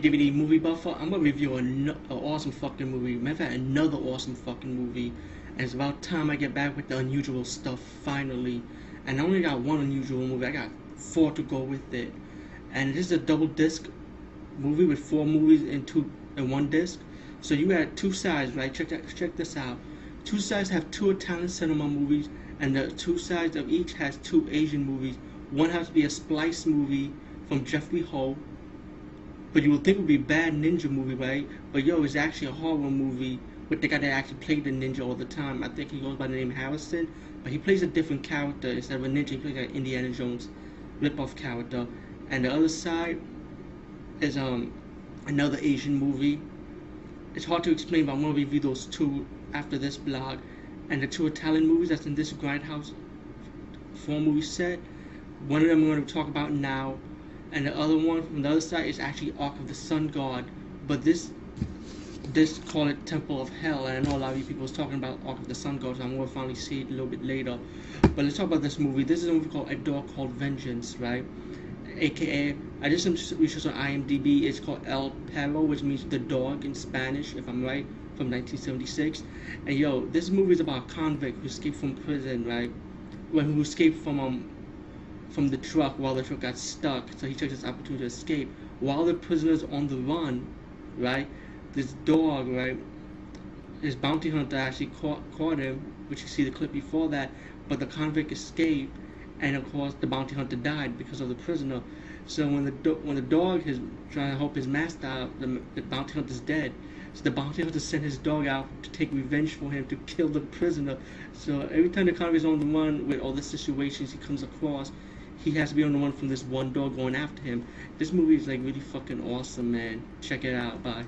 DVD movie buffer. I'm gonna review an awesome fucking movie. Matter of fact, another awesome fucking movie. And it's about time I get back with the unusual stuff finally. And I only got one unusual movie. I got four to go with it. And this is a double disc movie with four movies in two in one disc. So you had two sides, right? Check that, check this out. Two sides have two Italian cinema movies, and the two sides of each has two Asian movies. One has to be a splice movie from Jeffrey Ho, but you would think it would be a bad ninja movie, right? But yo, it's actually a horror movie with the guy that actually played the ninja all the time. I think he goes by the name Harrison, but he plays a different character instead of a ninja. He plays like Indiana Jones rip-off character. And the other side is um another Asian movie. It's hard to explain, but I'm gonna review those two after this blog. And the two Italian movies that's in this Grindhouse four movie set. One of them I'm to talk about now and the other one from the other side is actually Ark of the Sun God. But this this call it Temple of Hell, and I know a lot of you people was talking about Ark of the Sun God, so I'm gonna finally see it a little bit later. But let's talk about this movie. This is a movie called A Dog Called Vengeance, right? AKA, I did some research on IMDb. It's called El Perro, which means the dog in Spanish, if I'm right, from 1976. And yo, this movie is about a convict who escaped from prison, right? When who escaped from um from the truck while the truck got stuck. So he took this opportunity to escape. While the prisoner's on the run, right, this dog, right, his bounty hunter actually caught, caught him, which you see the clip before that, but the convict escaped, and of course the bounty hunter died because of the prisoner. So when the do- when the dog is trying to help his master out, the, the bounty hunter's dead. So the bounty hunter sent his dog out to take revenge for him to kill the prisoner. So every time the convict's on the run with all the situations he comes across, he has to be on the one from this one dog going after him. This movie is like really fucking awesome, man. Check it out. Bye.